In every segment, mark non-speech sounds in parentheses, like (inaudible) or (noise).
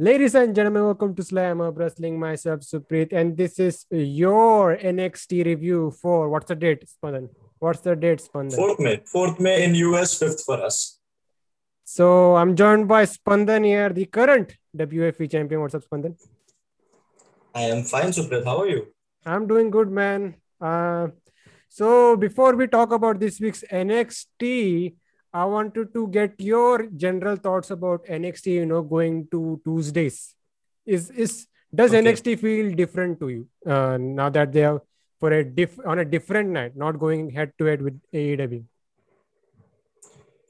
Ladies and gentlemen, welcome to Slamhub Wrestling. Myself, Suprit, and this is your NXT review for what's the date, Spandan? What's the date, Spandan? 4th May. 4th May in US, 5th for us. So I'm joined by Spandan here, the current WFE champion. What's up, Spandan? I am fine, Suprit. How are you? I'm doing good, man. Uh, so before we talk about this week's NXT, I wanted to get your general thoughts about NXT, you know, going to Tuesdays. Is is does okay. NXT feel different to you uh, now that they are for a diff on a different night, not going head to head with AEW?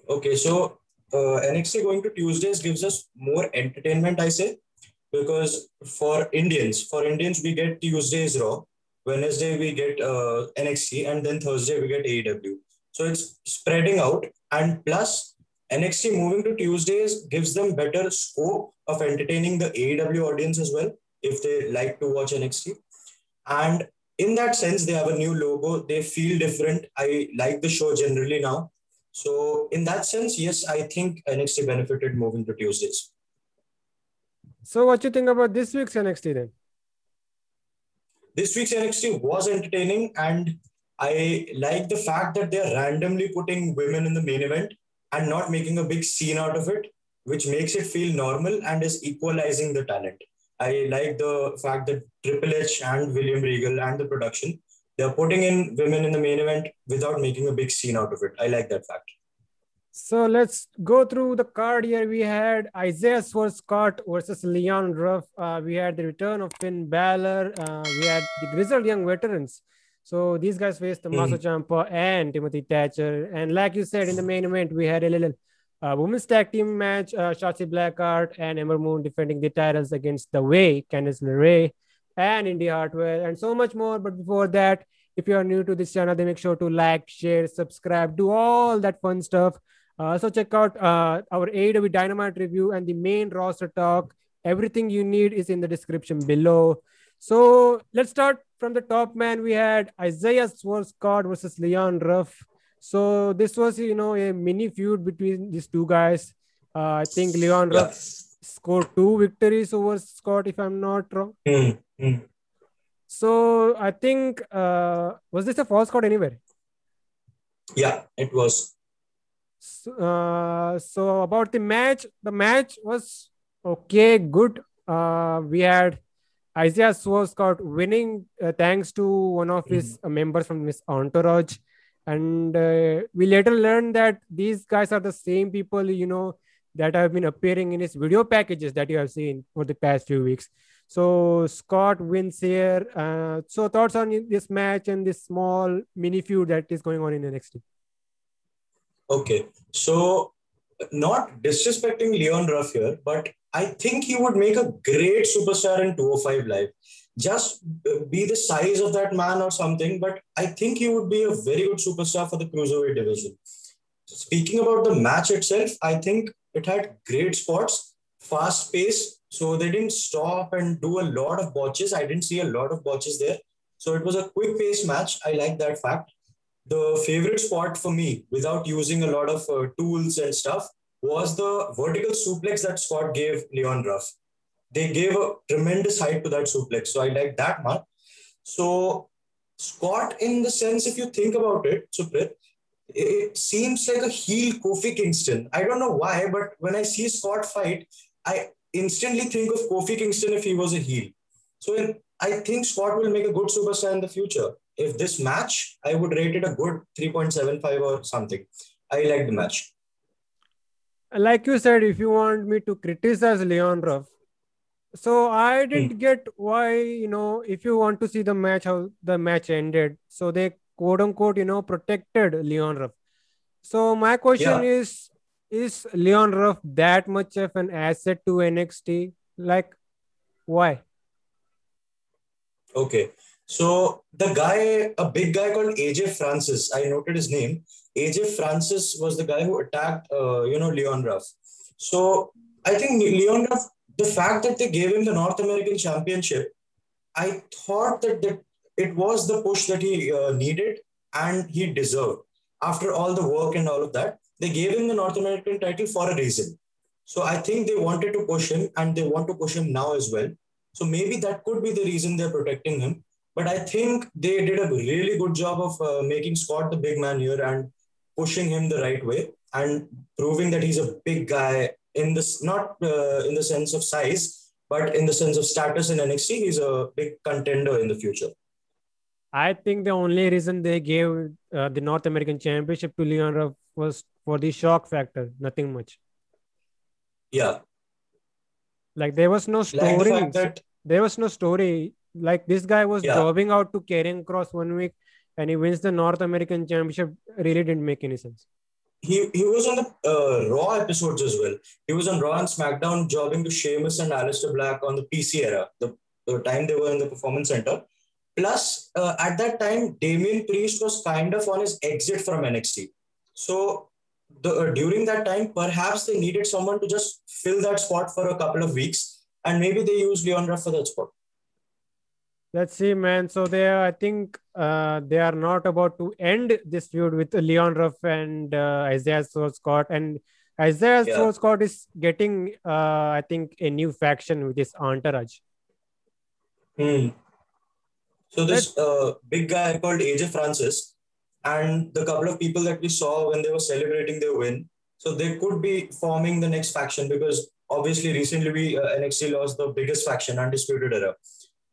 Okay, so uh, NXT going to Tuesdays gives us more entertainment, I say, because for Indians, for Indians we get Tuesdays Raw, Wednesday we get uh, NXT, and then Thursday we get AEW. So it's spreading out. And plus, NXT moving to Tuesdays gives them better scope of entertaining the AEW audience as well, if they like to watch NXT. And in that sense, they have a new logo. They feel different. I like the show generally now. So in that sense, yes, I think NXT benefited moving to Tuesdays. So what do you think about this week's NXT then? This week's NXT was entertaining and I like the fact that they're randomly putting women in the main event and not making a big scene out of it, which makes it feel normal and is equalizing the talent. I like the fact that Triple H and William Regal and the production, they're putting in women in the main event without making a big scene out of it. I like that fact. So let's go through the card here. We had Isaiah Swerve Scott versus Leon Ruff. Uh, we had the return of Finn Balor. Uh, we had the grizzled young veterans so these guys faced Tommaso mm. Ciampa and Timothy Thatcher. And like you said in the main event, we had a little uh, women's tag team match. Uh, Shotzi Blackheart and Ember Moon defending the titles against The Way, Candice LeRae, and Indi Hartwell, and so much more. But before that, if you are new to this channel, then make sure to like, share, subscribe, do all that fun stuff. Uh, also, check out uh, our AEW Dynamite review and the main roster talk. Everything you need is in the description below. So let's start from the top man. We had Isaiah Swerve Scott versus Leon Ruff. So this was, you know, a mini feud between these two guys. Uh, I think Leon. Ruff scored two victories over Scott, if I'm not wrong. Mm-hmm. So I think uh, was this a falls count anywhere? Yeah, it was. So, uh, so about the match, the match was okay, good. Uh, we had Isaiah Swerve Scott winning uh, thanks to one of his mm-hmm. members from his entourage. And uh, we later learned that these guys are the same people, you know, that have been appearing in his video packages that you have seen for the past few weeks. So Scott wins here. Uh, so thoughts on this match and this small mini feud that is going on in the NXT? Okay, so not disrespecting Leon Ruff here, but I think he would make a great superstar in 205 Live. Just uh, be the size of that man or something, but I think he would be a very good superstar for the cruiserweight division. Speaking about the match itself, I think it had great spots, fast pace, so they didn't stop and do a lot of botches. I didn't see a lot of botches there. So it was a quick pace match. I like that fact. The favorite spot for me, without using a lot of uh, tools and stuff, was the vertical suplex that Scott gave Leon Ruff. They gave a tremendous height to that suplex. So I like that much. So Scott, in the sense, if you think about it, Suprit, it seems like a heel Kofi Kingston. I don't know why, but when I see Scott fight, I instantly think of Kofi Kingston if he was a heel. So in, I think Scott will make a good superstar in the future. If this match, I would rate it a good 3.75 or something. I like the match like you said, if you want me to criticize Leon Ruff, so I didn't mm. get why, you know, if you want to see the match, how the match ended. So they quote unquote, you know, protected Leon Ruff. So my question yeah. is, is Leon Ruff that much of an asset to NXT? Like, why? Okay. So the guy, a big guy called AJ Francis, I noted his name. AJ Francis was the guy who attacked, uh, you know, Leon Ruff. So I think Leon Ruff, the fact that they gave him the North American Championship, I thought that, that it was the push that he uh, needed and he deserved. After all the work and all of that, they gave him the North American title for a reason. So I think they wanted to push him and they want to push him now as well. So maybe that could be the reason they're protecting him. But I think they did a really good job of uh, making Scott the big man here and pushing him the right way and proving that he's a big guy in this, not uh, in the sense of size, but in the sense of status in NXT, he's a big contender in the future. I think the only reason they gave uh, the North American Championship to Leon Ruff was for the shock factor, nothing much. Yeah. Like there was no story. Like the that... There was no story. Like this guy was yeah. jobbing out to Karrion Kross one week and he wins the North American Championship. Really didn't make any sense. He, he was on the uh, Raw episodes as well. He was on Raw and SmackDown jobbing to Sheamus and Aleister Black on the PC era, the, the time they were in the Performance Center. Plus, uh, at that time, Damian Priest was kind of on his exit from NXT. So the, uh, during that time, perhaps they needed someone to just fill that spot for a couple of weeks, and maybe they used Leon Ruff for that spot. Let's see, man. So they, I think, uh, they are not about to end this feud with Leon Ruff and uh, Isaiah Scott, and Isaiah yeah. Scott is getting, uh, I think, a new faction with this entourage. Hmm. So this uh, big guy called AJ Francis, and the couple of people that we saw when they were celebrating their win. So they could be forming the next faction because obviously recently we uh, NXT lost the biggest faction, Undisputed Era.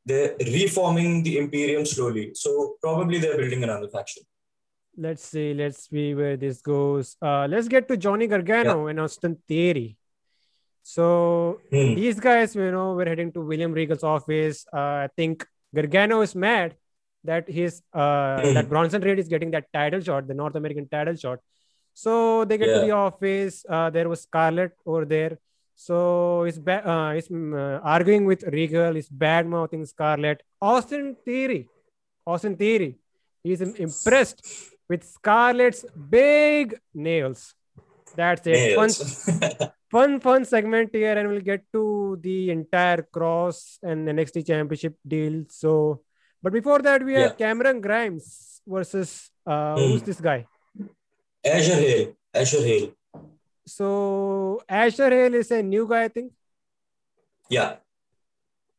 They're reforming the Imperium slowly. So probably they're building another faction. Let's see. Let's see where this goes. Uh, let's get to Johnny Gargano yeah. and Austin Theory. So hmm. these guys, you know, we're heading to William Regal's office. Uh, I think Gargano is mad that his uh, mm. that Bronson Reed is getting that title shot, the North American title shot. So they get yeah. to the office. Uh, there was Scarlett over there. So it's ba- uh, he's uh, arguing with Regal. it's bad mouthing Scarlett. Austin Theory, Austin Theory, he's impressed with Scarlett's big nails. That's it. Fun, (laughs) fun, fun segment here, and we'll get to the entire Kross and NXT Championship deal. So but before that, we yeah. had Cameron Grimes versus uh, mm. who's this guy? Asher Hale. Asher Hale. So Asher Hale is a new guy, I think. Yeah.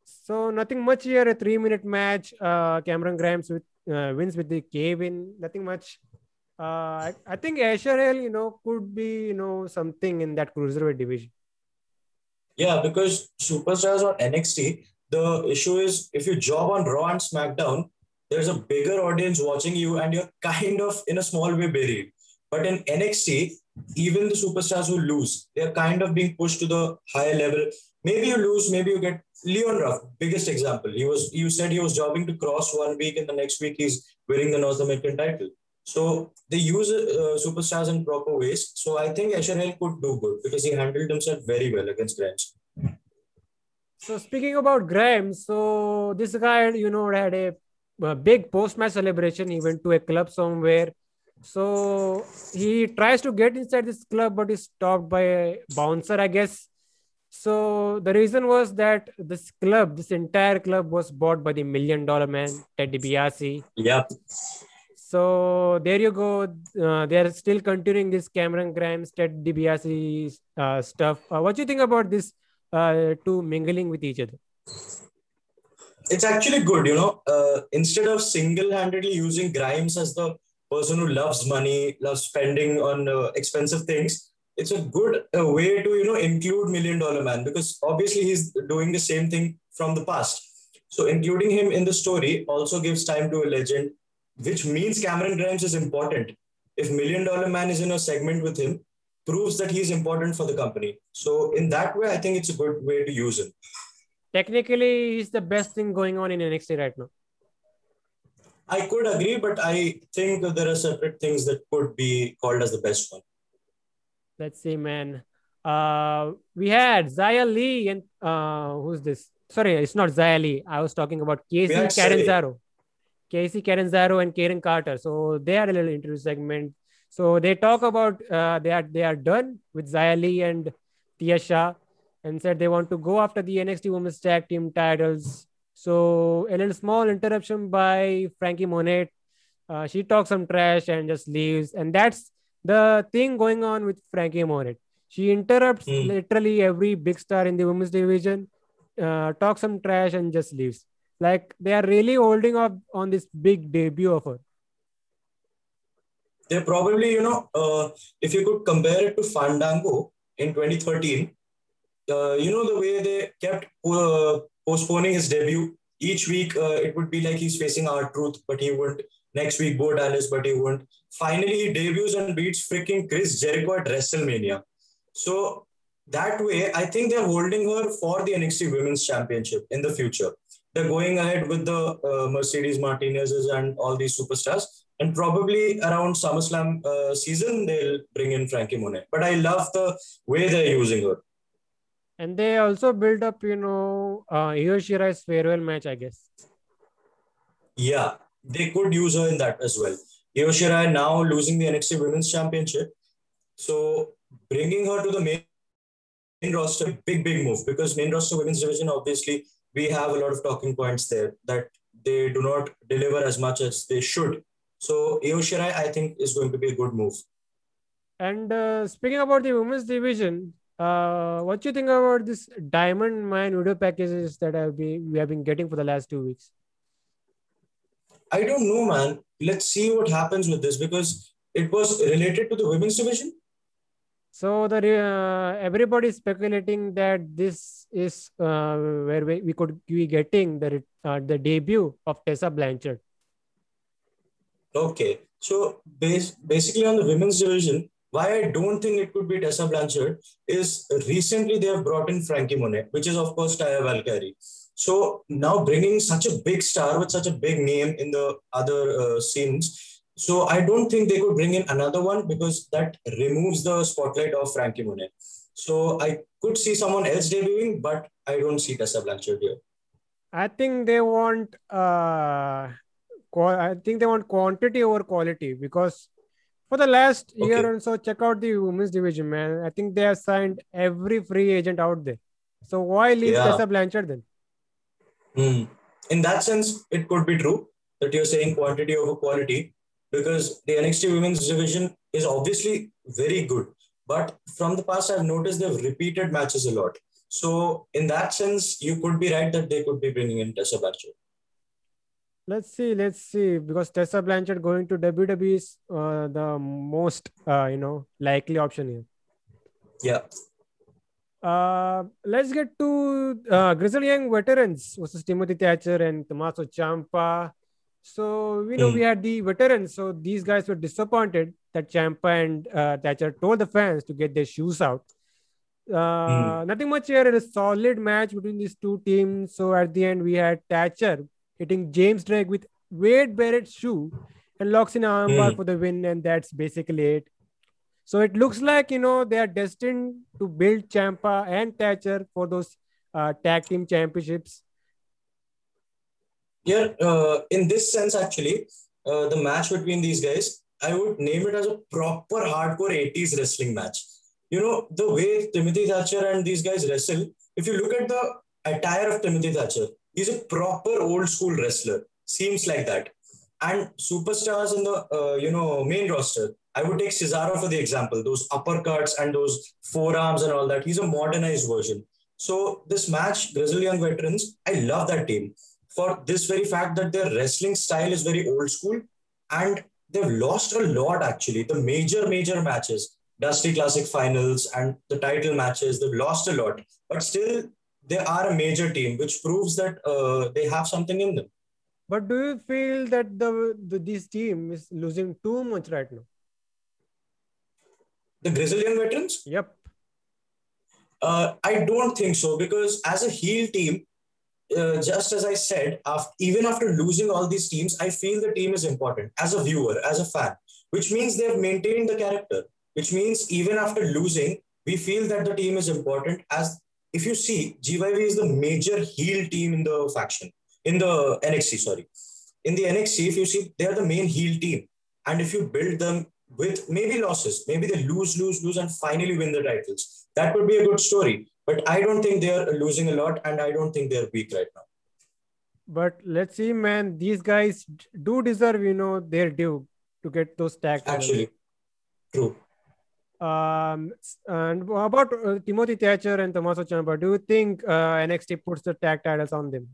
So nothing much here. A three-minute match. Uh, Cameron Grimes with uh, wins with the cave in. Nothing much. Uh, I, I think Asher Hale, you know, could be you know something in that cruiserweight division. Yeah, because superstars on NXT the issue is if you job on Raw and SmackDown, there's a bigger audience watching you and you're (laughs) kind of in a small way buried. But in NXT, even the superstars who lose, they're kind of being pushed to the higher level. Maybe you lose, maybe you get Leon Ruff, biggest example. He was you said he was jobbing to Kross one week and the next week he's winning the North American title. So they use uh, superstars in proper ways. So I think Asher Hale could do good because he handled himself very well against Grimes. So speaking about Graham, so this guy, you know, had a, a big post-match celebration. He went to a club somewhere. So he tries to get inside this club, but is stopped by a bouncer, I guess. So the reason was that this club, this entire club was bought by the million dollar man, Ted DiBiase. Yep. So there you go. Uh, they are still continuing this Cameron Grimes, Ted DiBiase uh, stuff. Uh, what do you think about this uh, to mingling with each other? It's actually good, you know. Uh, instead of single-handedly using Grimes as the person who loves money, loves spending on uh, expensive things, it's a good uh, way to you know include Million Dollar Man because obviously he's doing the same thing from the past. So including him in the story also gives time to a legend, which means Cameron Grimes is important. If Million Dollar Man is in a segment with him, proves that he's important for the company. So in that way, I think it's a good way to use him. Technically, he's the best thing going on in NXT right now. I could agree, but I think there are separate things that could be called as the best one. Let's see, man. Uh, we had Xia Li and uh, who's this? Sorry, it's not Xia Li. I was talking about Kacy Catanzaro. Kacy Catanzaro and Kayden Carter. So they had a little interview segment. So they talk about uh, they are they are done with Xia Li and Tian Sha and said they want to go after the NXT Women's Tag Team titles. So a little small interruption by Franky Monet. Uh, she talks some trash and just leaves, and that's the thing going on with Franky Monet. She interrupts Hmm. literally every big star in the women's division, uh, talks some trash, and just leaves. Like they are really holding up on this big debut of her. They probably, you know, uh, if you could compare it to Fandango in 2013, uh, you know, the way they kept uh, postponing his debut. Each week, uh, it would be like he's facing R-Truth, but he wouldn't. Next week, Bo Dallas, but he wouldn't. Finally, he debuts and beats freaking Chris Jericho at WrestleMania. So that way, I think they're holding her for the NXT Women's Championship in the future. They're going ahead with the uh, Mercedes Martinez's and all these superstars. And probably around SummerSlam uh, season, they'll bring in Franky Monet. But I love the way they're using her. And they also build up, you know, uh, Io Shirai's farewell match, I guess. Yeah, they could use her in that as well. Io Shirai now losing the NXT Women's Championship. So bringing her to the main, main roster, big, big move because main roster women's division, obviously, we have a lot of talking points there that they do not deliver as much as they should. So Io Shirai, I think, is going to be a good move. And uh, speaking about the women's division, uh, what do you think about this Diamond Mine video packages that I've been we have been getting for the last two weeks? I don't know, man. Let's see what happens with this because it was related to the women's division. So the uh, everybody is speculating that this is uh, where we, we could be getting the uh, the debut of Tessa Blanchard. Okay. So base, basically on the women's division, why I don't think it could be Tessa Blanchard is recently they have brought in Franky Monet, which is of course Taya Valkyrie. So now bringing such a big star with such a big name in the other uh, scenes. So I don't think they could bring in another one because that removes the spotlight of Franky Monet. So I could see someone else debuting, but I don't see Tessa Blanchard here. I think they want uh, I think they want quantity over quality because for the last okay. year or so, check out the women's division, man. I think they have signed every free agent out there. So why leave yeah. Tessa Blanchard then? Mm. In that sense, it could be true that you're saying quantity over quality because the NXT women's division is obviously very good. But from the past, I've noticed they've repeated matches a lot. So in that sense, you could be right that they could be bringing in Tessa Blanchard. Let's see, let's see, because Tessa Blanchard going to WWE is uh, the most, uh, you know, likely option here. Yeah. Uh, let's get to uh, Young Veterans versus Timothy Thatcher and Tommaso Ciampa. So we know mm. we had the veterans. So these guys were disappointed that Ciampa and uh, Thatcher told the fans to get their shoes out. Uh, mm. Nothing much here. A solid match between these two teams. So at the end, we had Thatcher hitting James Drake with Wade Barrett's shoe and locks in an armbar mm. for the win, and that's basically it. So it looks like you know they are destined to build Ciampa and Thatcher for those uh, tag team championships. Yeah, uh, in this sense, actually, uh, the match between these guys, I would name it as a proper hardcore 80s wrestling match. You know, the way Timothy Thatcher and these guys wrestle, if you look at the attire of Timothy Thatcher, he's a proper old school wrestler. Seems like that. And superstars in the, uh, you know, main roster, I would take Cesaro for the example, those uppercuts and those forearms and all that. He's a modernized version. So this match, Young Veterans, I love that team for this very fact that their wrestling style is very old school and they've lost a lot actually. The major, major matches, Dusty Classic finals and the title matches, they've lost a lot. But still, they are a major team, which proves that uh, they have something in them. But do you feel that the, the this team is losing too much right now? The Brazilian Veterans? Yep. Uh, I don't think so because as a heel team, uh, just as I said, after, even after losing all these teams, I feel the team is important as a viewer, as a fan, which means they've maintained the character, which means even after losing, we feel that the team is important. As if you see, GYV is the major heel team in the faction, in the NXT, sorry. In the NXT, if you see, they are the main heel team. And if you build them with maybe losses, maybe they lose, lose, lose, and finally win the titles, that would be a good story. But I don't think they're losing a lot, and I don't think they're weak right now. But let's see, man. These guys do deserve, you know, their due to get those tags. Actually, true. Um, and about uh, Timothy Thatcher and Tommaso Ciampa, do you think uh, NXT puts the tag titles on them?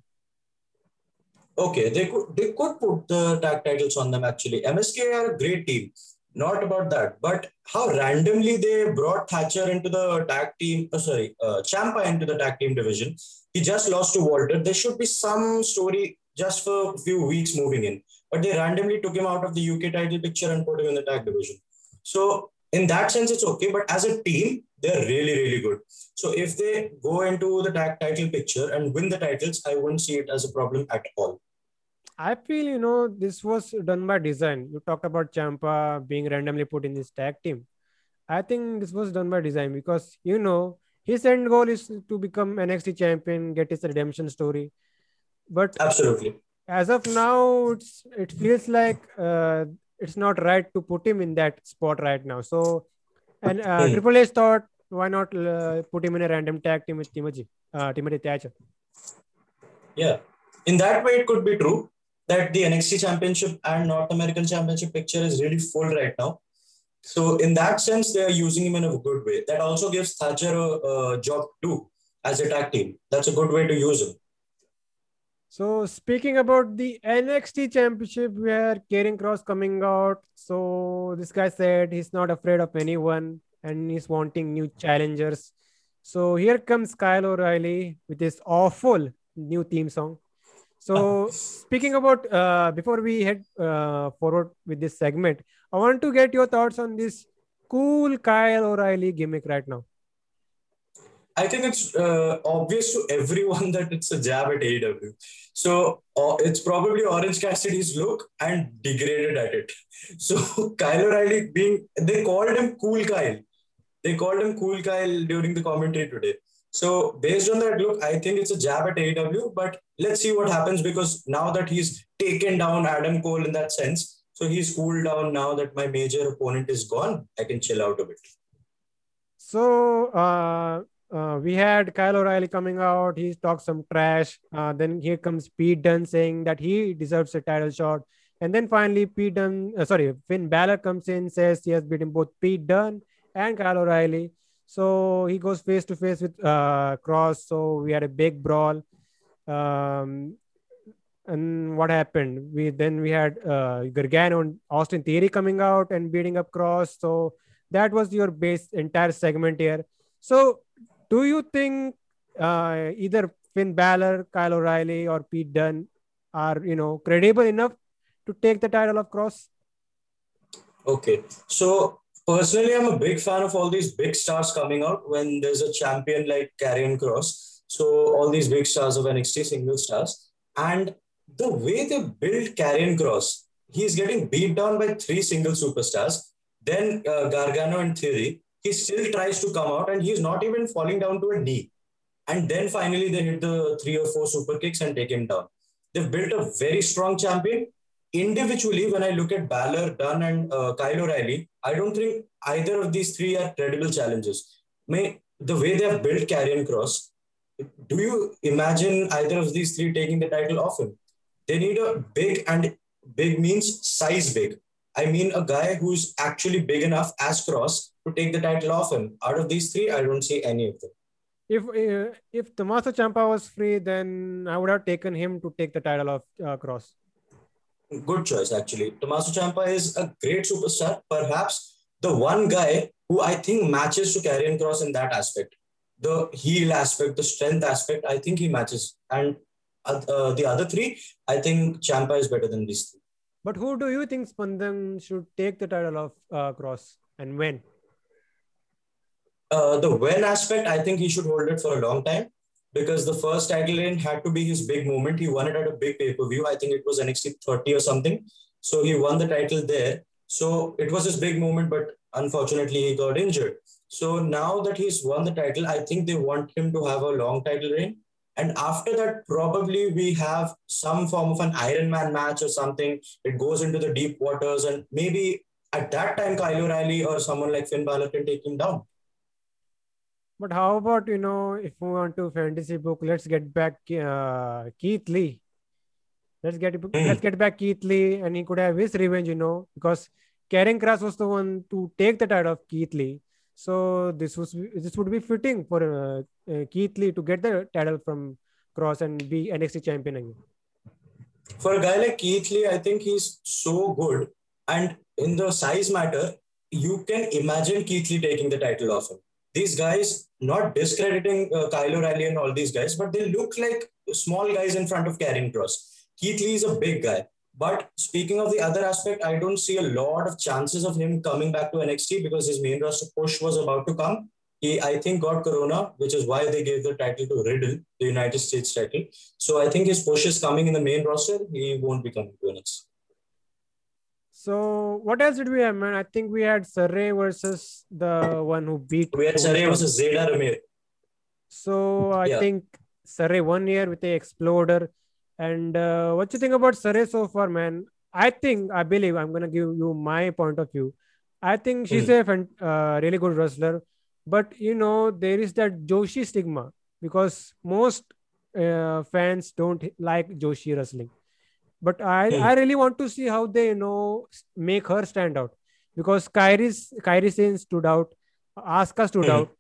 Okay, they could they could put the tag titles on them actually. MSK are a great team, not about that. But how randomly they brought Thatcher into the tag team, oh, sorry, uh, Ciampa into the tag team division. He just lost to Walter. There should be some story just for a few weeks moving in. But they randomly took him out of the UK title picture and put him in the tag division. So in that sense, it's okay. But as a team, they're really, really good. So if they go into the tag title picture and win the titles, I wouldn't see it as a problem at all. I feel you know this was done by design. You talked about Ciampa being randomly put in this tag team. I think this was done by design because you know his end goal is to become NXT champion, get his redemption story. But absolutely, as of now, it's it feels like uh, it's not right to put him in that spot right now. So, and uh. Triple H thought, why not uh, put him in a random tag team with Timothy, uh, Timothy Thatcher? Yeah, in that way, it could be true that the NXT Championship and North American Championship picture is really full right now. So, in that sense, they are using him in a good way. That also gives Thatcher a, a job too as a tag team. That's a good way to use him. So speaking about the NXT Championship, where Karrion Cross coming out. So this guy said he's not afraid of anyone and he's wanting new challengers. So here comes Kyle O'Reilly with this awful new theme song. So (laughs) speaking about uh, before we head uh, forward with this segment, I want to get your thoughts on this cool Kyle O'Reilly gimmick right now. I think it's uh, obvious to everyone that it's a jab at AEW. So uh, it's probably Orange Cassidy's look and degraded at it. (laughs) So Kyle O'Reilly being, they called him Cool Kyle. They called him Cool Kyle during the commentary today. So based on that look, I think it's a jab at AEW. But let's see what happens because now that he's taken down Adam Cole in that sense, so he's cooled down now that my major opponent is gone. I can chill out a bit. So uh, uh, we had Kyle O'Reilly coming out. He talks some trash. Uh, then here comes Pete Dunne saying that he deserves a title shot. And then finally, Pete Dunne, uh, sorry, Finn Balor comes in, says he has beaten both Pete Dunne and Kyle O'Reilly. So he goes face to face with uh, Kross. So we had a big brawl. Um, and what happened? We then we had uh, Gargano and Austin Theory coming out and beating up Kross. So that was your base entire segment here. So do you think uh, either Finn Balor, Kyle O'Reilly, or Pete Dunne are you know credible enough to take the title of Kross? Okay, so personally, I'm a big fan of all these big stars coming out when there's a champion like Karrion Kross. So all these big stars of NXT single stars, and the way they build Karrion Kross, he's getting beat down by three single superstars. Then uh, Gargano and Theory, he still tries to come out and he's not even falling down to a knee. And then finally they hit the three or four super kicks and take him down. They've built a very strong champion. Individually, when I look at Balor, Dunne, and uh, Kyle O'Reilly, I don't think either of these three are credible challenges. May the way they have built Karrion Kross, do you imagine either of these three taking the title off him? They need a big and big means size big. I mean a guy who's actually big enough as Kross to take the title off him. Out of these three, I don't see any of them. If uh, if Tommaso Ciampa was free, then I would have taken him to take the title of uh, Kross. Good choice, actually. Tommaso Ciampa is a great superstar, perhaps the one guy who I think matches to Karrion Kross in that aspect. The heel aspect, the strength aspect, I think he matches. And uh, uh, the other three, I think Ciampa is better than these three. But who do you think Spandan should take the title of uh, Kross and when? Uh, the when aspect, I think he should hold it for a long time because the first title reign had to be his big moment. He won it at a big pay per view. I think it was NXT 30 or something. So he won the title there. So it was his big moment, but unfortunately he got injured. So now that he's won the title, I think they want him to have a long title reign. And after that, probably we have some form of an Iron Man match or something. It goes into the deep waters, and maybe at that time, Kyle O'Reilly or someone like Finn Balor can take him down. But how about you know if we want to fantasy book, let's get back uh, Keith Lee. Let's get let's get back Keith Lee, and he could have his revenge, you know, because Karrion Kross was the one to take the title of Keith Lee. So this was this would be fitting for uh, uh, Keith Lee to get the title from Kross and be NXT champion again. For a guy like Keith Lee, I think he's so good, and in the size matter, you can imagine Keith Lee taking the title off him. These guys, not discrediting uh, Kyle O'Reilly and all these guys, but they look like small guys in front of Karrion Kross. Keith Lee is a big guy. But speaking of the other aspect, I don't see a lot of chances of him coming back to NXT because his main roster push was about to come. He, I think, got corona, which is why they gave the title to Riddle, the United States title. So I think his push is coming in the main roster. He won't be coming to NXT. So what else did we have, man? I think we had Sarray versus the one who beat. We had Sarray versus Zayda Ramier. So I yeah. think Sarray one year with the exploder. And uh, what you think about Sarray so far, man? I think, I believe, I'm gonna give you my point of view. I think she's mm. a uh, really good wrestler, but you know there is that Joshi stigma because most uh, fans don't like Joshi wrestling. But I, mm. I really want to see how they you know make her stand out because Kairi's Kairi Sane stood out, Asuka stood mm. out,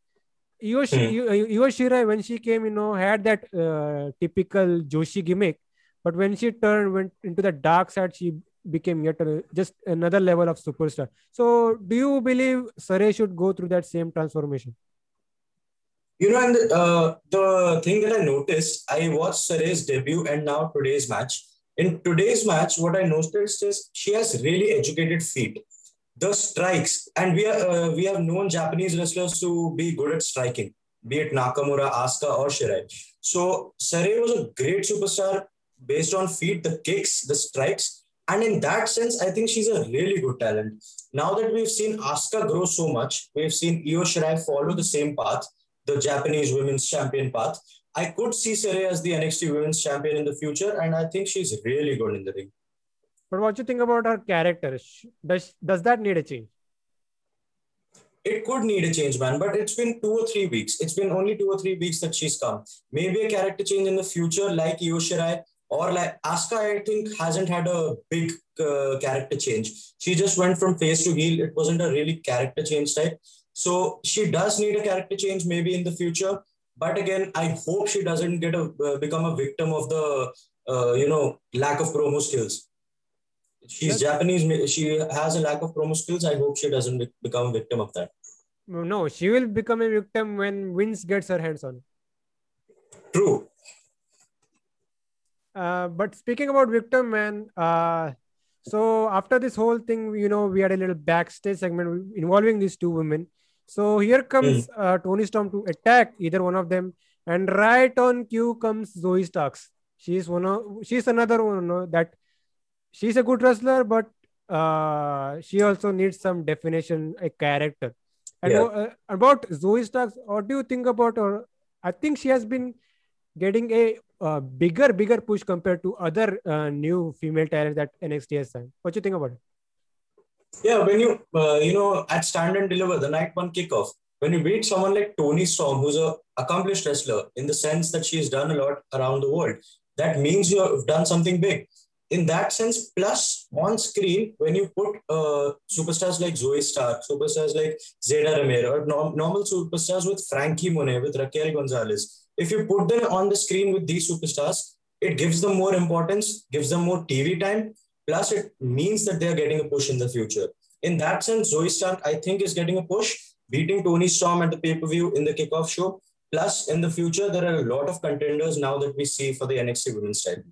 Io, mm. Io Shirai, when she came, you know, had that uh, typical Joshi gimmick, but when she turned went into the dark side, she became yet a, just another level of superstar. So, do you believe Sarray should go through that same transformation? You know, and the, uh, the thing that I noticed, I watched Sarray's debut and now today's match. In today's match, what I noticed is she has really educated feet the strikes, and we are uh, we have known Japanese wrestlers to be good at striking, be it Nakamura, Asuka, or Shirai. So Sarray was a great superstar based on feet, the kicks, the strikes, and in that sense, I think she's a really good talent. Now that we've seen Asuka grow so much, we've seen Io Shirai follow the same path, the Japanese women's champion path. I could see Sarray as the NXT women's champion in the future, and I think she's really good in the ring. But what do you think about her character? Does does that need a change? It could need a change, man. But it's been two or three weeks. It's been only two or three weeks that she's come. Maybe a character change in the future, like Io Shirai or like Asuka. I think hasn't had a big uh, character change. She just went from face to heel. It wasn't a really character change type. So she does need a character change maybe in the future. But again, I hope she doesn't get a uh, become a victim of the uh, you know lack of promo skills she's Japanese. She has a lack of promo skills. I hope she doesn't become a victim of that. No, she will become a victim when Vince gets her hands on. True. Uh, but speaking about victim, man. Uh, so after this whole thing, you know, we had a little backstage segment involving these two women. So here comes mm. uh, Toni Storm to attack either one of them, and right on cue comes Zoey Starks. She's one of she's another one that she's a good wrestler, but uh, she also needs some definition, a character. And yeah. uh, about Zoey Starks, what do you think about her? I think she has been getting a uh, bigger, bigger push compared to other uh, new female talent that NXT has signed. What do you think about it? Yeah, when you uh, you know at Stand and Deliver, the night one kickoff, when you meet someone like Toni Storm, who's a accomplished wrestler in the sense that she's done a lot around the world, that means you have done something big. In that sense, plus on screen, when you put uh, superstars like Zoey Stark, superstars like Zayda Ramier, or no- normal superstars with Franky Monet, with Raquel Gonzalez, if you put them on the screen with these superstars, it gives them more importance, gives them more TV time, plus it means that they're getting a push in the future. In that sense, Zoey Stark, I think, is getting a push, beating Toni Storm at the pay-per-view in the kickoff show. Plus, in the future, there are a lot of contenders now that we see for the NXT Women's title.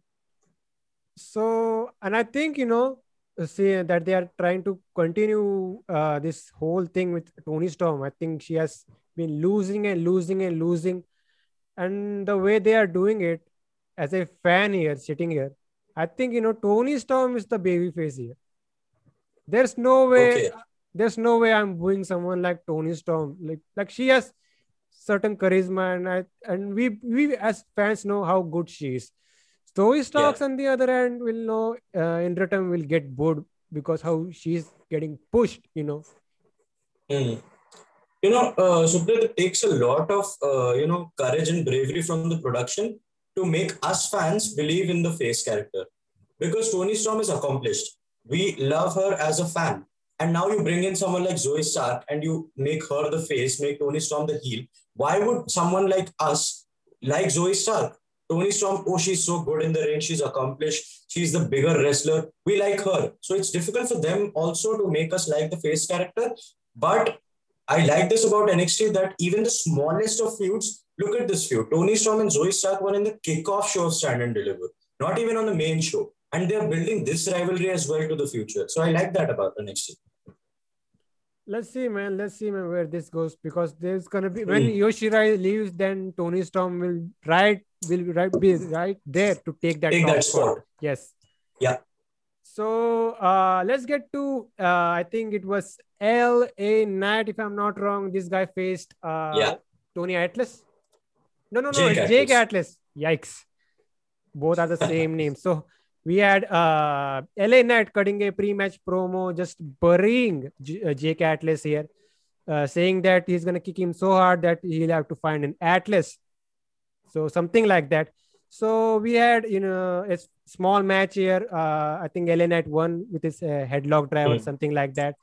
So, and I think, you know, see that they are trying to continue uh, this whole thing with Toni Storm. I think she has been losing and losing and losing. And the way they are doing it, as a fan here, sitting here, I think, you know, Toni Storm is the baby face here. There's no way, okay. there's no way I'm booing someone like Toni Storm. Like, like she has certain charisma and I, and we, we as fans know how good she is Zoey Starks, yeah. on the other hand, will know uh, in return will get bored because how she's getting pushed, you know. Mm. You know, uh, it takes a lot of uh, you know courage and bravery from the production to make us fans believe in the face character because Toni Storm is accomplished. We love her as a fan, and now you bring in someone like Zoey Stark and you make her the face, make Toni Storm the heel. Why would someone like us like Zoey Stark? Toni Storm, oh, she's so good in the ring. She's accomplished. She's the bigger wrestler. We like her. So it's difficult for them also to make us like the face character. But I like this about NXT that even the smallest of feuds, look at this feud. Toni Storm and Zoey Stark were in the kickoff show of Stand and Deliver, not even on the main show. And they're building this rivalry as well to the future. So I like that about NXT let's see, man. Let's see, man, where this goes because there's gonna be when mm. Io Shirai leaves, then Toni Storm will right will right be right there to take that, take that spot. Yes. Yeah. So uh, let's get to uh, I think it was L.A. Knight, if I'm not wrong. This guy faced uh, yeah. Tony Atlas. No, no, no, Jake, Jake Atlas. Yikes. Both are the same name. So we had uh, LA Knight cutting a pre-match promo, just burying J- uh, Jake Atlas here, uh, saying that he's gonna kick him so hard that he'll have to find an Atlas. So something like that. So we had you know a small match here. Uh, I think LA Knight won with his uh, headlock drive mm. or hmm. something like that.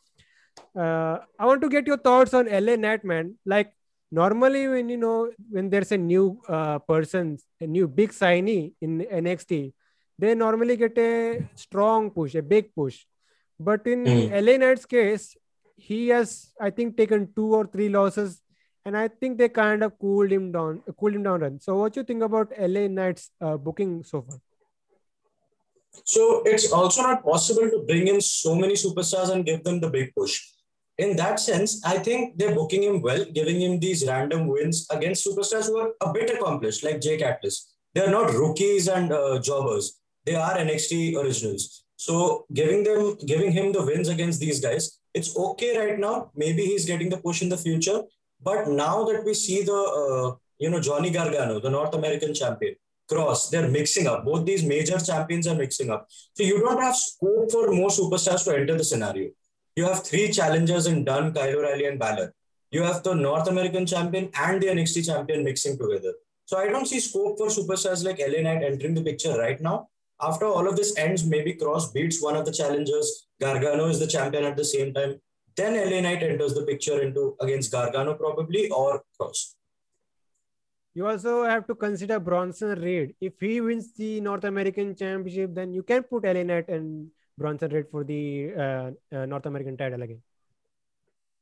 Uh, I want to get your thoughts on LA Knight, man. Like normally when you know when there's a new uh, person, a new big signee in NXT they normally get a strong push, a big push. But in mm. LA Knight's case, he has, I think, taken two or three losses, and I think they kind of cooled him down, cooled him down. Run. So, what you think about LA Knight's uh, booking so far? So it's also not possible to bring in so many superstars and give them the big push. In that sense, I think they're booking him well, giving him these random wins against superstars who are a bit accomplished, like Jake Atlas. They're not rookies and uh, jobbers they are NXT originals. So giving them, giving him the wins against these guys, it's okay right now. Maybe he's getting the push in the future. But now that we see the, uh, you know, Johnny Gargano, the North American champion, Kross, they're mixing up. Both these major champions are mixing up. So you don't have scope for more superstars to enter the scenario. You have three challengers in Dunne, Kyle O'Reilly, and Balor. You have the North American champion and the NXT champion mixing together. So I don't see scope for superstars like LA Knight entering the picture right now after all of this ends, maybe Kross beats one of the challengers. Gargano is the champion at the same time. Then LA Knight enters the picture into against Gargano probably or Kross. You also have to consider Bronson Reed. If he wins the North American Championship, then you can put LA Knight and Bronson Reed for the uh, uh, North American title again.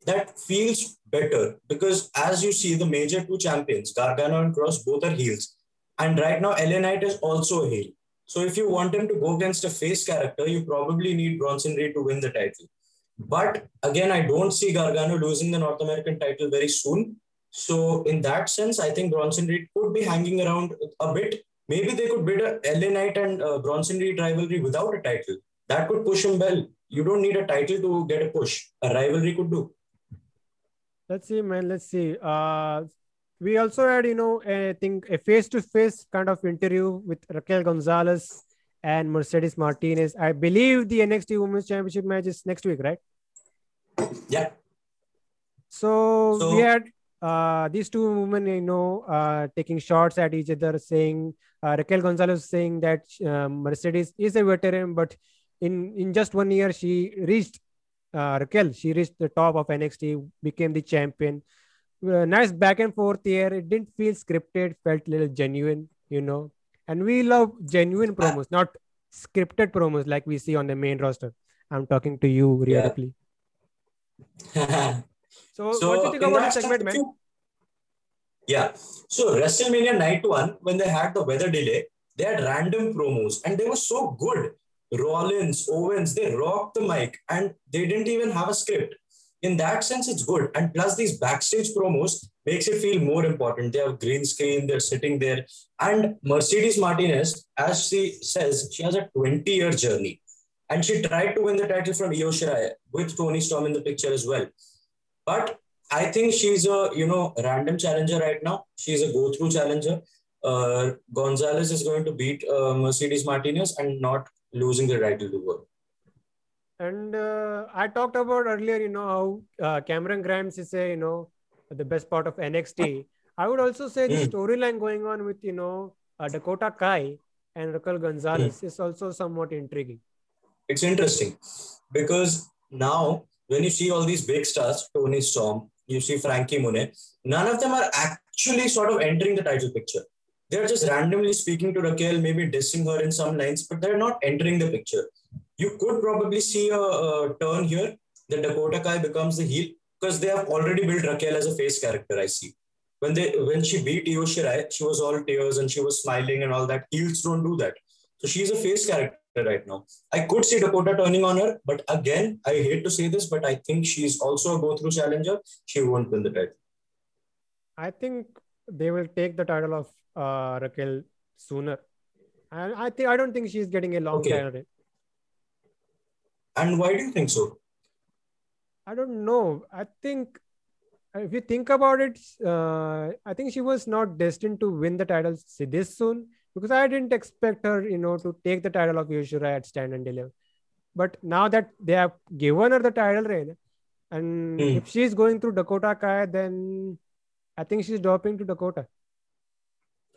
That feels better because as you see, the major two champions, Gargano and Kross, both are heels. And right now, LA Knight is also a heel. So if you want him to go against a face character, you probably need Bronson Reed to win the title. But again, I don't see Gargano losing the North American title very soon. So in that sense, I think Bronson Reed could be hanging around a bit. Maybe they could build a LA Knight and uh, Bronson Reed rivalry without a title. That could push him well. You don't need a title to get a push. A rivalry could do. Let's see, man. Let's see. Uh, we also had, you know, I think a face-to-face kind of interview with Raquel Gonzalez and Mercedes Martinez. I believe the NXT Women's Championship match is next week, right? Yeah. So, so we had uh, these two women, you know, uh, taking shots at each other, saying uh, Raquel Gonzalez saying that uh, Mercedes is a veteran, but in in just one year she reached uh, Raquel, she reached the top of NXT, became the champion uh, nice back and forth here. It didn't feel scripted, felt a little genuine, you know. And we love genuine promos, not scripted promos like we see on the main roster. I'm talking to you, Rhea Yeah. so, (laughs) so, what do you think about this segment, man? Yeah. So WrestleMania night one, when they had the weather delay, they had random promos and they were so good. Rollins, Owens, they rocked the mic and they didn't even have a script in that sense, it's good. And plus, these backstage promos makes it feel more important. They have green screen, they're sitting there. And Mercedes Martinez, as she says, she has a 20 year journey. And she tried to win the title from Io Shirai with Toni Storm in the picture as well. But I think she's a, you know, random challenger right now. She's a go-through challenger. Uh, Gonzalez is going to beat uh, Mercedes Martinez and not losing the right to her. And uh, I talked about earlier, you know, how uh, Cameron Grimes is a, you know, the best part of NXT. (laughs) I would also say the hmm. storyline going on with, you know, uh, Dakota Kai and Raquel Gonzalez mm. is also somewhat intriguing. It's interesting because now when you see all these big stars, Toni Storm, you see Franky Monet, none of them are actually sort of entering the title picture. They're just randomly speaking to Raquel, maybe dissing her in some lines, but they're not entering the picture. You could probably see a, a turn here that Dakota Kai becomes the heel because they have already built Raquel as a face character. I see. When they when she beat Io Shirai, she was all tears and she was smiling and all that. Heels don't do that. So she's a face character right now. I could see Dakota turning on her, but again, I hate to say this, but I think she's also a go through challenger. She won't win the title. I think they will take the title of uh, Raquel sooner. And I think I don't think she's getting a long okay. title. And why do you think so? I don't know. I think if you think about it, uh, I think she was not destined to win the title this soon because I didn't expect her, you know, to take the title of Io at Stand and Deliver. But now that they have given her the title and mm. if she's going through Dakota Kai, then I think she's dropping to Dakota.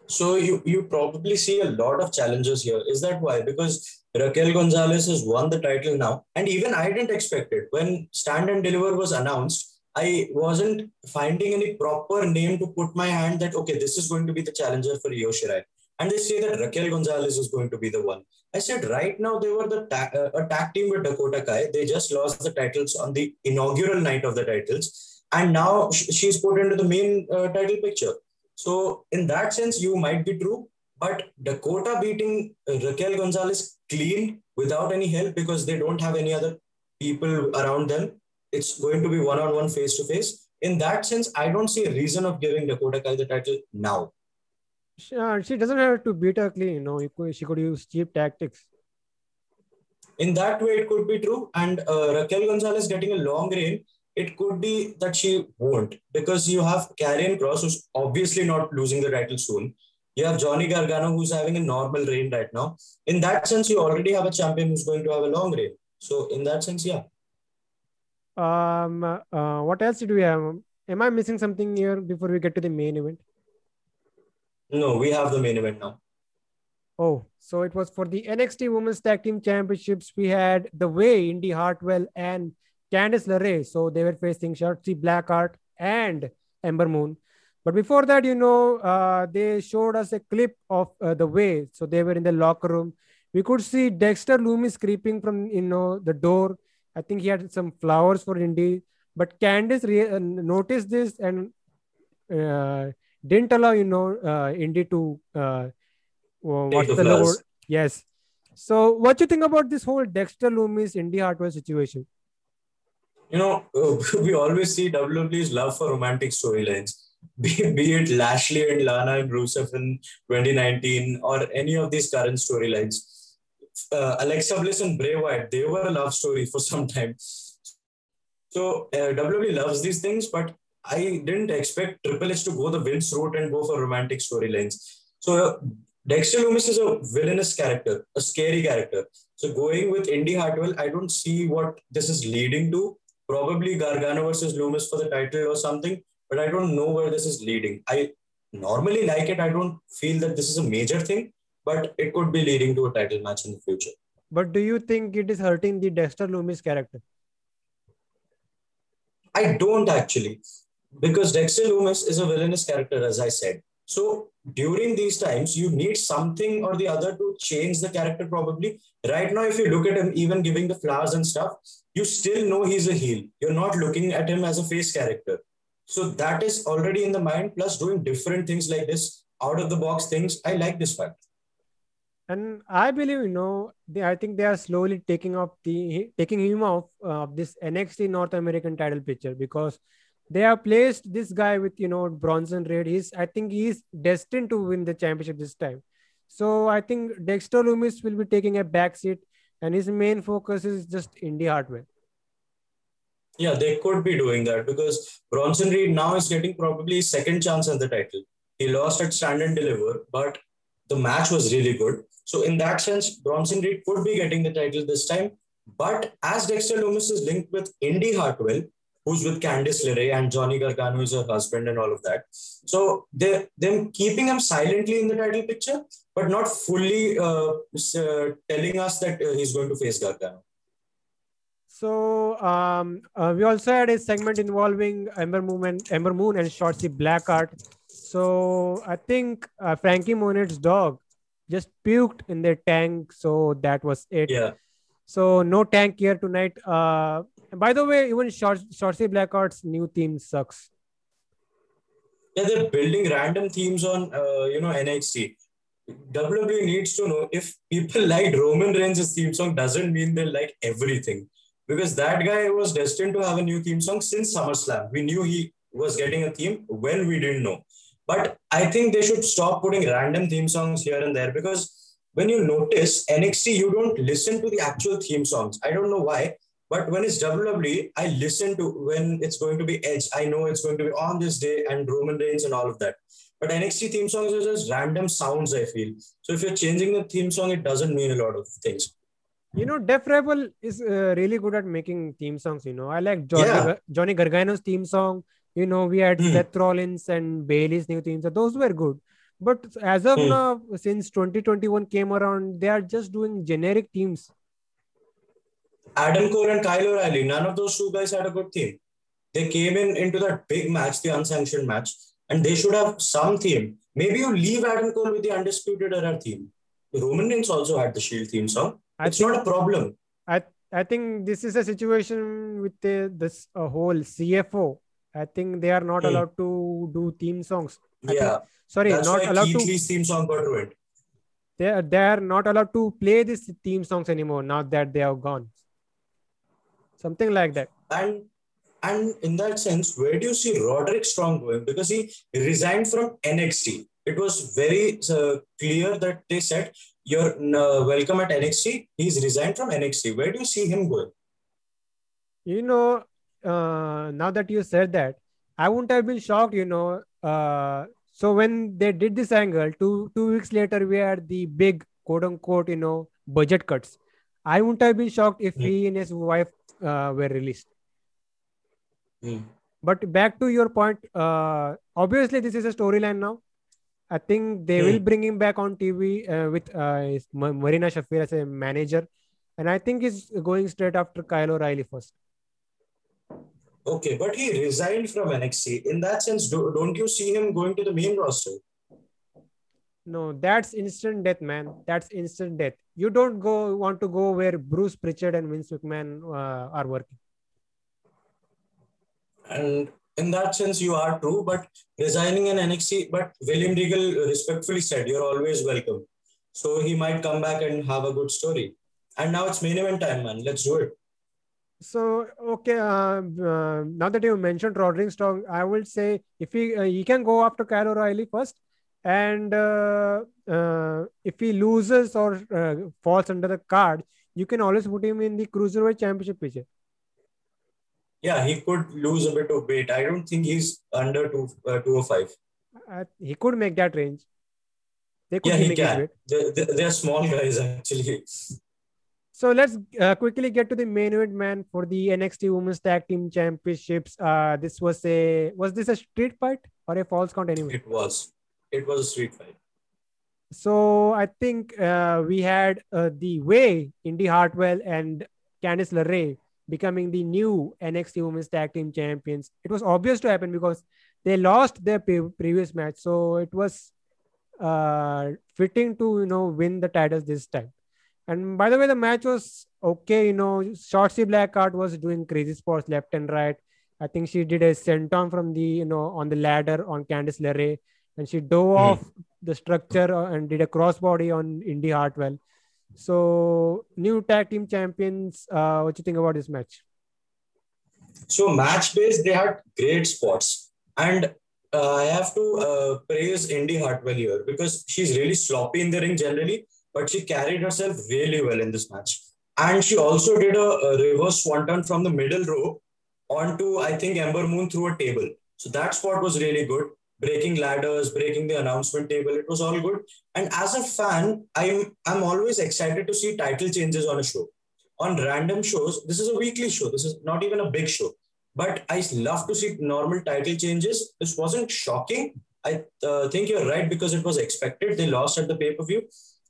So you you probably see a lot of challenges here. Is that why? Because Raquel Gonzalez has won the title now, and even I didn't expect it when Stand and Deliver was announced. I wasn't finding any proper name to put my hand that okay, this is going to be the challenger for Io Shirai and they say that Raquel Gonzalez is going to be the one. I said, right now they were the ta- uh, a tag team with Dakota Kai. They just lost the titles on the inaugural night of the titles, and now sh- she's put into the main uh, title picture. So in that sense, you might be true, but Dakota beating uh, Raquel Gonzalez clean without any help because they don't have any other people around them. It's going to be one-on-one, face-to-face. In that sense, I don't see a reason of giving Dakota Kai the title now she, uh, she doesn't have to beat her clean. You know, she could use cheap tactics. In that way, it could be true. And uh, Raquel Gonzalez getting a long reign, it could be that she won't because you have Karrion Kross, who's obviously not losing the title soon. You have Johnny Gargano, who's having a normal reign right now. In that sense, you already have a champion who's going to have a long reign. So, in that sense, yeah. Um. Uh, what else did we have? Am I missing something here before we get to the main event? No, we have the main event now. Oh, so it was for the NXT Women's Tag Team Championships. We had The Way, Indi Hartwell, and Candice LeRae. So they were facing Shotzi Blackheart and Ember Moon. But before that, you know, uh, they showed us a clip of uh, The Way. So they were in the locker room. We could see Dexter Lumis creeping from, you know, the door. I think he had some flowers for Indi. But Candice re- uh, noticed this and uh, didn't allow you know uh, Indi to uh, what's the, the word? Yes. So, what do you think about this whole Dexter Lumis Indi Hartwell situation? You know, (laughs) we always see WWE's love for romantic storylines. (laughs) Be, be it Lashley and Lana and Rusev in 2019 or any of these current storylines. Uh, Alexa Bliss and Bray Wyatt, they were a love story for some time. So uh, WWE loves these things, but I didn't expect Triple H to go the Vince route and go for romantic storylines. So uh, Dexter Lumis is a villainous character, a scary character. So going with Indi Hartwell, I don't see what this is leading to. Probably Gargano versus Lumis for the title or something, but I don't know where this is leading. I normally like it. I don't feel that this is a major thing, but it could be leading to a title match in the future. But do you think it is hurting the Dexter Lumis character? I don't actually because Dexter Lumis is a villainous character, as I said. So during these times, you need something or the other to change the character, probably. Right now, if you look at him, even giving the flowers and stuff, you still know he's a heel. You're not looking at him as a face character. So that is already in the mind, plus doing different things like this, out of the box things. I like this fact. And I believe, you know, they, I think they are slowly taking off the taking him off uh, this NXT North American title picture because they have placed this guy with you know Bronson Reed. He's I think he's destined to win the championship this time. So I think Dexter Lumis will be taking a back seat, and his main focus is just Indi Hartwell. Yeah, they could be doing that because Bronson Reed now is getting probably second chance at the title. He lost at Stand and Deliver, but the match was really good. So in that sense, Bronson Reed could be getting the title this time. But as Dexter Lumis is linked with Indi Hartwell, who's with Candice LeRae and Johnny Gargano is her husband and all of that. So they them keeping him silently in the title picture, but not fully uh, uh, telling us that uh, he's going to face Gargano. So um, uh, we also had a segment involving Ember Moon and Ember Moon and Shotzi Blackheart. So I think uh, Franky Monet's dog just puked in their tank. So that was it. Yeah. So no tank here tonight. Uh, by the way, even Short, Shotzi Blackheart's new theme sucks. Yeah, they're building random themes on uh, you know NXT. WWE needs to know if people (laughs) like Roman Reigns' theme song doesn't mean they like everything. Because that guy was destined to have a new theme song since SummerSlam. We knew he was getting a theme when we didn't know. But I think they should stop putting random theme songs here and there because when you notice NXT, you don't listen to the actual theme songs. I don't know why, but when it's WWE, I listen to when it's going to be Edge. I know it's going to be on this day and Roman Reigns and all of that. But NXT theme songs are just random sounds, I feel. So if you're changing the theme song, it doesn't mean a lot of things. You know, Def Rebel is uh, really good at making theme songs. You know, I like Johnny, yeah. Johnny Gargano's theme song. You know, we had mm. Seth Rollins and Bayley's new theme. So those were good. But as of mm. now, since 2021 came around, they are just doing generic teams. Adam Cole and Kyle O'Reilly, none of those two guys had a good theme. They came in into that big match, the unsanctioned match, and they should have some theme. Maybe you leave Adam Cole with the Undisputed Era theme. Roman Reigns also had the Shield theme song. I it's think, not a problem. I I think this is a situation with the, this uh, whole CFO. I think they are not hmm. allowed to do theme songs. Yeah. Think, sorry, That's not allowed Keith to. Lee's theme song got ruined. They are, they are not allowed to play these theme songs anymore now that they have gone. Something like that. And and in that sense, where do you see Roderick Strong going? Because he resigned from NXT. It was very uh, clear that they said you're uh, welcome at NXT. He's resigned from NXT. Where do you see him going? You know, uh, now that you said that, I wouldn't have been shocked. You know, uh, so when they did this angle, two two weeks later, we had the big quote unquote, you know, budget cuts. I wouldn't have been shocked if mm. he and his wife uh, were released. Mm. But back to your point, uh, obviously this is a storyline now. I think they will hmm. bring him back on TV uh, with uh, Marina Shafir as a manager, and I think he's going straight after Kyle O'Reilly first. Okay, but he resigned from NXT. In that sense, do, don't you see him going to the main roster? No, that's instant death, man. That's instant death. You don't go want to go where Bruce Pritchard and Vince McMahon uh, are working. And in that sense, you are true. But resigning in NXT, but William Regal respectfully said, "You're always welcome." So he might come back and have a good story. And now it's main event time, man. Let's do it. So okay, uh, uh, now that you mentioned Roderick Strong, I will say if he uh, he can go after Kyle O'Reilly first, and uh, uh, if he loses or uh, falls under the card, you can always put him in the cruiserweight championship picture yeah, he could lose a bit of weight. I don't think he's under two, uh, 205. Uh, he could make that range. They could yeah, he can. They're, they're small guys, actually. So let's uh, quickly get to the main event, man, for the NXT Women's Tag Team Championships. Uh, this was a was this a street fight or a falls count anyway? It was. It was a street fight. So I think uh, we had uh, the way Indi Hartwell and Candice LeRae becoming the new NXT Women's Tag Team Champions. It was obvious to happen because they lost their pre- previous match, so it was uh, fitting to you know win the titles this time. And by the way, the match was okay. You know, Shotzi Blackheart was doing crazy spots left and right. I think she did a senton from the you know on the ladder on Candice LeRae, and she dove mm. off the structure uh, and did a crossbody on Indi Hartwell. So, new tag team champions. Uh, what do you think about this match? So, match based, they had great spots, and uh, I have to uh, praise Indi Hartwell here because she's really sloppy in the ring generally, but she carried herself really well in this match. And she also did a, a reverse swanton from the middle row onto, I think, Ember Moon through a table. So that spot was really good breaking ladders, breaking the announcement table. It was all good. And as a fan, I'm I'm always excited to see title changes on a show. On random shows, this is a weekly show. This is not even a big show. But I love to see normal title changes. This wasn't shocking. I uh, think you're right because it was expected. They lost at the pay per view.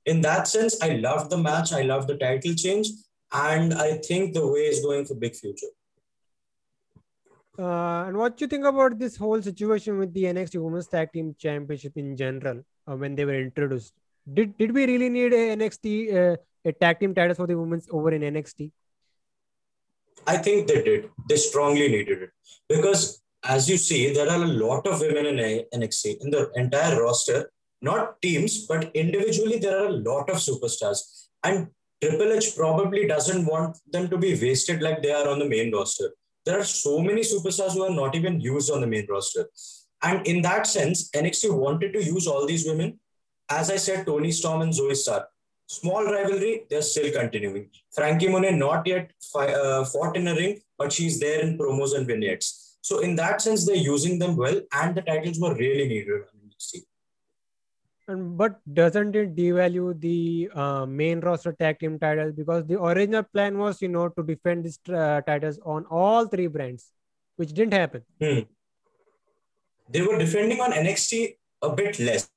In that sense, I loved the match. I loved the title change. and I think the way is going for big future. Uh, and what do you think about this whole situation with the NXT Women's Tag Team Championship in general uh, when they were introduced? Did did we really need a NXT uh, a tag team title for the women's over in NXT? I think they did. They strongly needed it because, as you see, there are a lot of women in NXT in the entire roster. Not teams, but individually, there are a lot of superstars, and Triple H probably doesn't want them to be wasted like they are on the main roster. There are so many superstars who are not even used on the main roster. And in that sense, NXT wanted to use all these women. As I said, Toni Storm and Zoey Stark. Small rivalry, they're still continuing. Franky Monet not yet fi- uh, fought in a ring, but she's there in promos and vignettes. So in that sense, they're using them well, and the titles were really needed on NXT. And but doesn't it devalue the uh, main roster tag team titles because the original plan was, you know, to defend these uh, titles on all three brands, which didn't happen. Hmm. They were defending on NXT a bit less,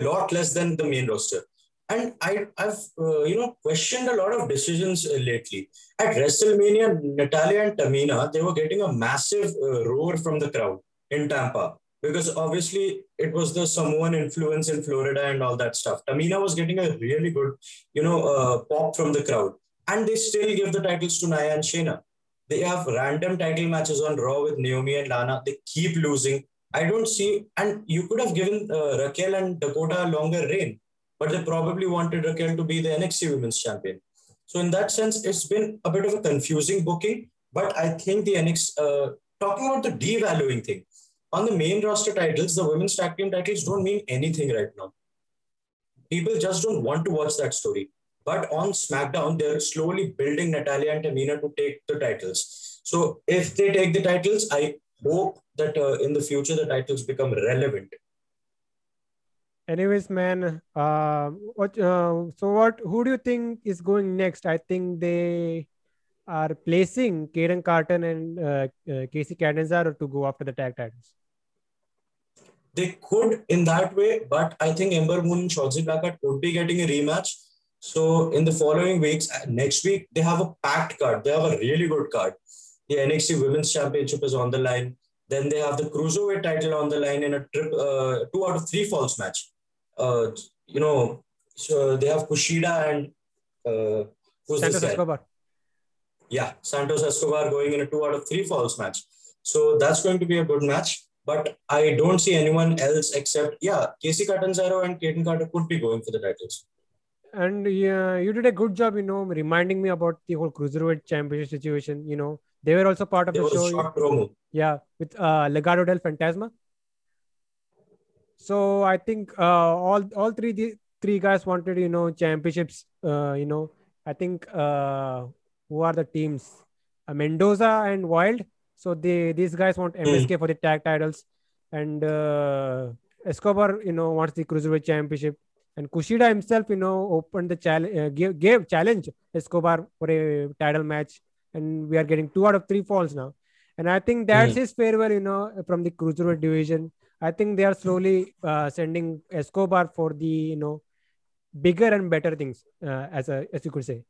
a lot less than the main roster. And I, I've uh, you know questioned a lot of decisions uh, lately. At WrestleMania, Natalya and Tamina they were getting a massive uh, roar from the crowd in Tampa because obviously it was the Samoan influence in Florida and all that stuff. Tamina was getting a really good, you know, uh, pop from the crowd, and they still give the titles to Nia and Shayna. They have random title matches on Raw with Naomi and Lana. They keep losing. I don't see, and you could have given uh, Raquel and Dakota a longer reign but they probably wanted Raquel to be the NXT Women's Champion. So in that sense, it's been a bit of a confusing booking. But I think the NXT, uh, talking about the devaluing thing, on the main roster titles, the women's tag team titles don't mean anything right now. People just don't want to watch that story. But on SmackDown, they're slowly building Natalya and Tamina to take the titles. So if they take the titles, I hope that uh, in the future the titles become relevant anyways man uh, what uh, so what who do you think is going next i think they are placing Kayden Carter and uh, uh, Kacy Catanzaro to go after the tag titles. They could in that way, but I think Ember Moon and Shotzi Blackheart would be getting a rematch. So in the following weeks, uh, next week they have a packed card. They have a really good card. The NXT Women's Championship is on the line. Then they have the cruiserweight title on the line in a trip, uh, two out of three falls match uh, you know, so they have Kushida and uh, who's Santos this Escobar. Yeah, Santos Escobar going in a two out of three falls match. So that's going to be a good match. But I don't see anyone else except, yeah, Kacy Catanzaro and Kayden Carter could be going for the titles. And yeah, you did a good job, you know, reminding me about the whole cruiserweight championship situation. You know, they were also part of there the show. Yeah, with uh, Legado del Fantasma. So I think uh, all all three the three guys wanted you know championships. Uh, you know, I think uh, who are the teams? Uh, Mendoza and Wilde. So they these guys want MSK mm. for the tag titles, and uh, Escobar you know wants the cruiserweight championship. And Kushida himself, you know, opened the challenge, uh, gave, gave challenge Escobar for a title match, and we are getting two out of three falls now. And I think that's mm. his farewell, you know, from the cruiserweight division. I think they are slowly uh, sending Escobar for the you know bigger and better things, uh, as a as you could say.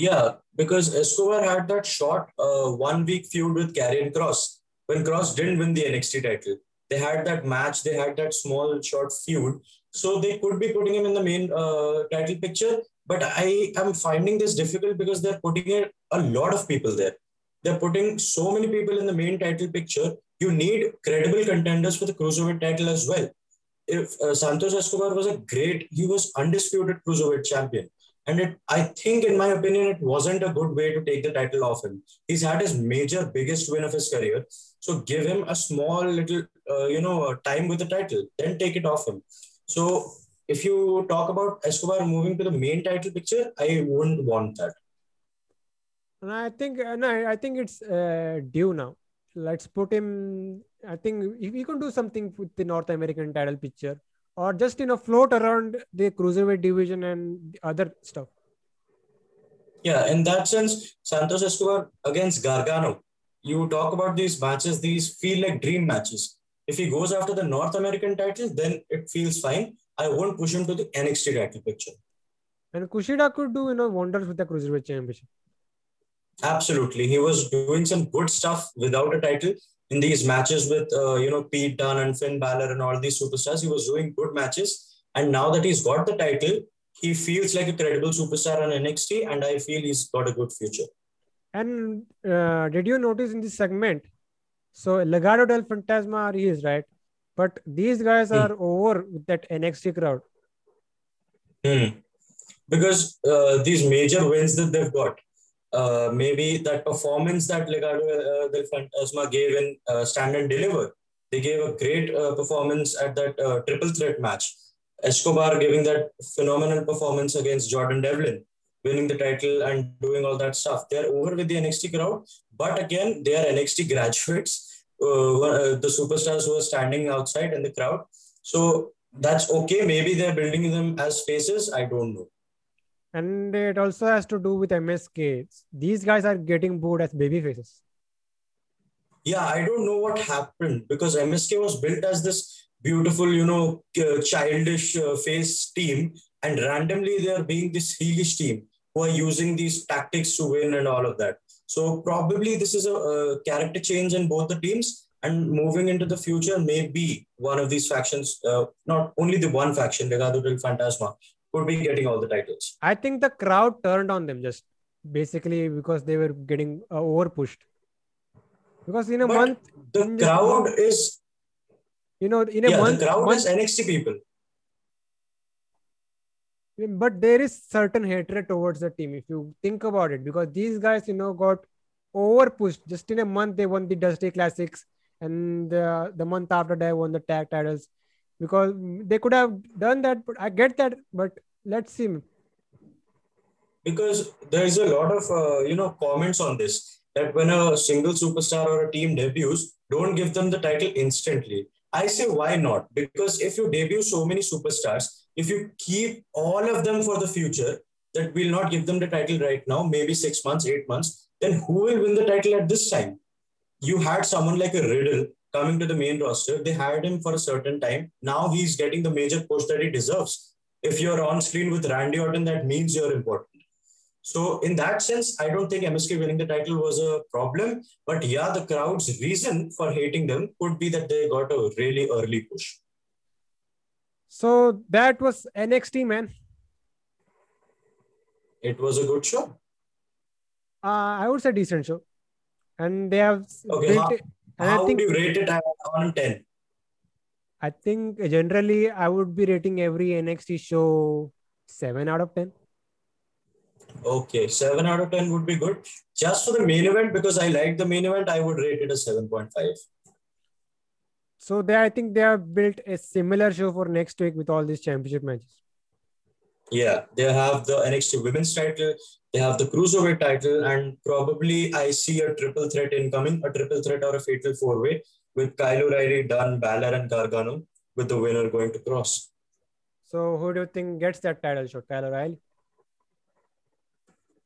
Yeah, because Escobar had that short uh, one week feud with Karrion Kross when Kross didn't win the NXT title. They had that match, they had that small short feud, so they could be putting him in the main uh, title picture. But I am finding this difficult because they're putting a lot of people there. They're putting so many people in the main title picture you need credible contenders for the cruiserweight title as well. If uh, Santos Escobar was a great, he was undisputed cruiserweight champion. And it, I think, in my opinion, it wasn't a good way to take the title off him. He's had his major, biggest win of his career. So give him a small little, uh, you know, uh, time with the title, then take it off him. So if you talk about Escobar moving to the main title picture, I wouldn't want that. And I think, uh, no, I think it's uh, due now let's put him. I think if we can do something with the North American title picture, or just you know float around the cruiserweight division and other stuff. Yeah, in that sense, Santos Escobar against Gargano. You talk about these matches; these feel like dream matches. If he goes after the North American title, then it feels fine. I won't push him to the NXT title picture. And Kushida could do you know wonders with the cruiserweight championship. Absolutely, he was doing some good stuff without a title in these matches with uh, you know Pete Dunne and Finn Balor and all these superstars. He was doing good matches, and now that he's got the title, he feels like a credible superstar on NXT, and I feel he's got a good future. And uh, did you notice in this segment? So Legado del Fantasma are his right, but these guys Hmm. are over with that NXT crowd. Hmm. Because uh, these major wins that they've got, uh, maybe that performance that Legado uh, del Fantasma gave in uh, Stand and Deliver, they gave a great uh, performance at that uh, triple threat match. Escobar giving that phenomenal performance against Jordan Devlin, winning the title and doing all that stuff. They're over with the NXT crowd, but again, they are NXT (laughs) graduates, uh, uh, the superstars who are standing outside in the crowd. So that's okay. Maybe they're building them as faces. I don't know. And it also has to do with MSK. These guys are getting booed as baby faces. Yeah, I don't know what happened because MSK was built as this beautiful, you know, uh, childish uh, face team, and randomly they are being this heelish team who are using these tactics to win and all of that. So probably this is a, a character change in both the teams, and moving into the future, maybe one of these factions, uh, not only the one faction, Legado del Could be getting all the titles. I think the crowd turned on them just basically because they were getting uh, over pushed. Because in a But month, The crowd month- is you know, in a yeah, month, the crowd month is NXT people. but there is certain hatred towards the team if you think about it because these guys you know got over pushed just in a month they won the dusty classics and uh, the month after they won the tag titles because they could have done that but i get that but let's see. Because there is a lot of uh, you know comments on this that when a single superstar or a team debuts don't give them the title instantly. I say why not? Because if you debut so many superstars if you keep all of them for the future that will not give them the title right now maybe 6 months 8 months then who will win the title at this time? You had someone like a riddle coming to the main roster they hired him for a certain time now he's getting the major push that he deserves if you're on screen with randy orton that means you're important so in that sense, I don't think MSK winning the title was a problem. But yeah, the crowd's reason for hating them could be that they got a really early push. so that was nxt man It was a good show. uh, i would say decent show and they have Okay, built and How i think would you rate it on 10? i think generally i would be rating every nxt show 7 out of 10 Okay, 7 out of 10 would be good. Just for the main event, because I like the main event, I would rate it a 7.5. So they, I think they have built a similar show for next week with all these championship matches. Yeah, they have the NXT women's title, they have the cruiserweight title, and probably I see a triple threat incoming, a triple threat or a fatal four way with Kyle O'Reilly, Dunne, Balor, and Gargano, with the winner going to Kross. So who do you think gets that title shot? Kyle O'Reilly.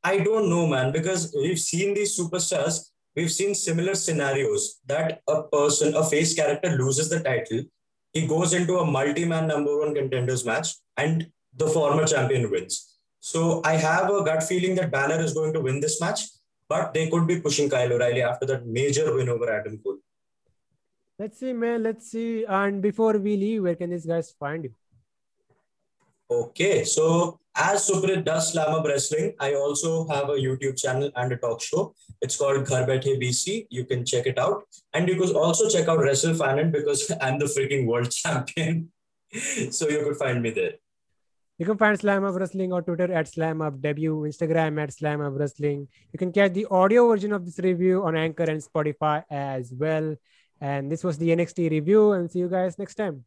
I don't know, man, because we've seen these superstars, we've seen similar scenarios that a person, a face character loses the title, he goes into a multi man number one contenders match, and the former champion wins. So I have a gut feeling that Balor is going to win this match, but they could be pushing Kyle O'Reilly after that major win over Adam Cole. Let's see, man. Let's see. And before we leave, where can these guys find you? Okay, so as Suprit does Slamhub Wrestling, I also have a YouTube channel and a talk show. It's called Ghar Baithe BC. You can check it out. And you could also check out Wrestle Fanon because (laughs) I'm the freaking world (laughs) champion. so you could find me there. You can find Slamhub Wrestling on Twitter at Slam Up Debut, Instagram at Slamhub Wrestling. You can catch the audio version of this review on Anchor and Spotify as well. And this was the NXT review, and see you guys next time.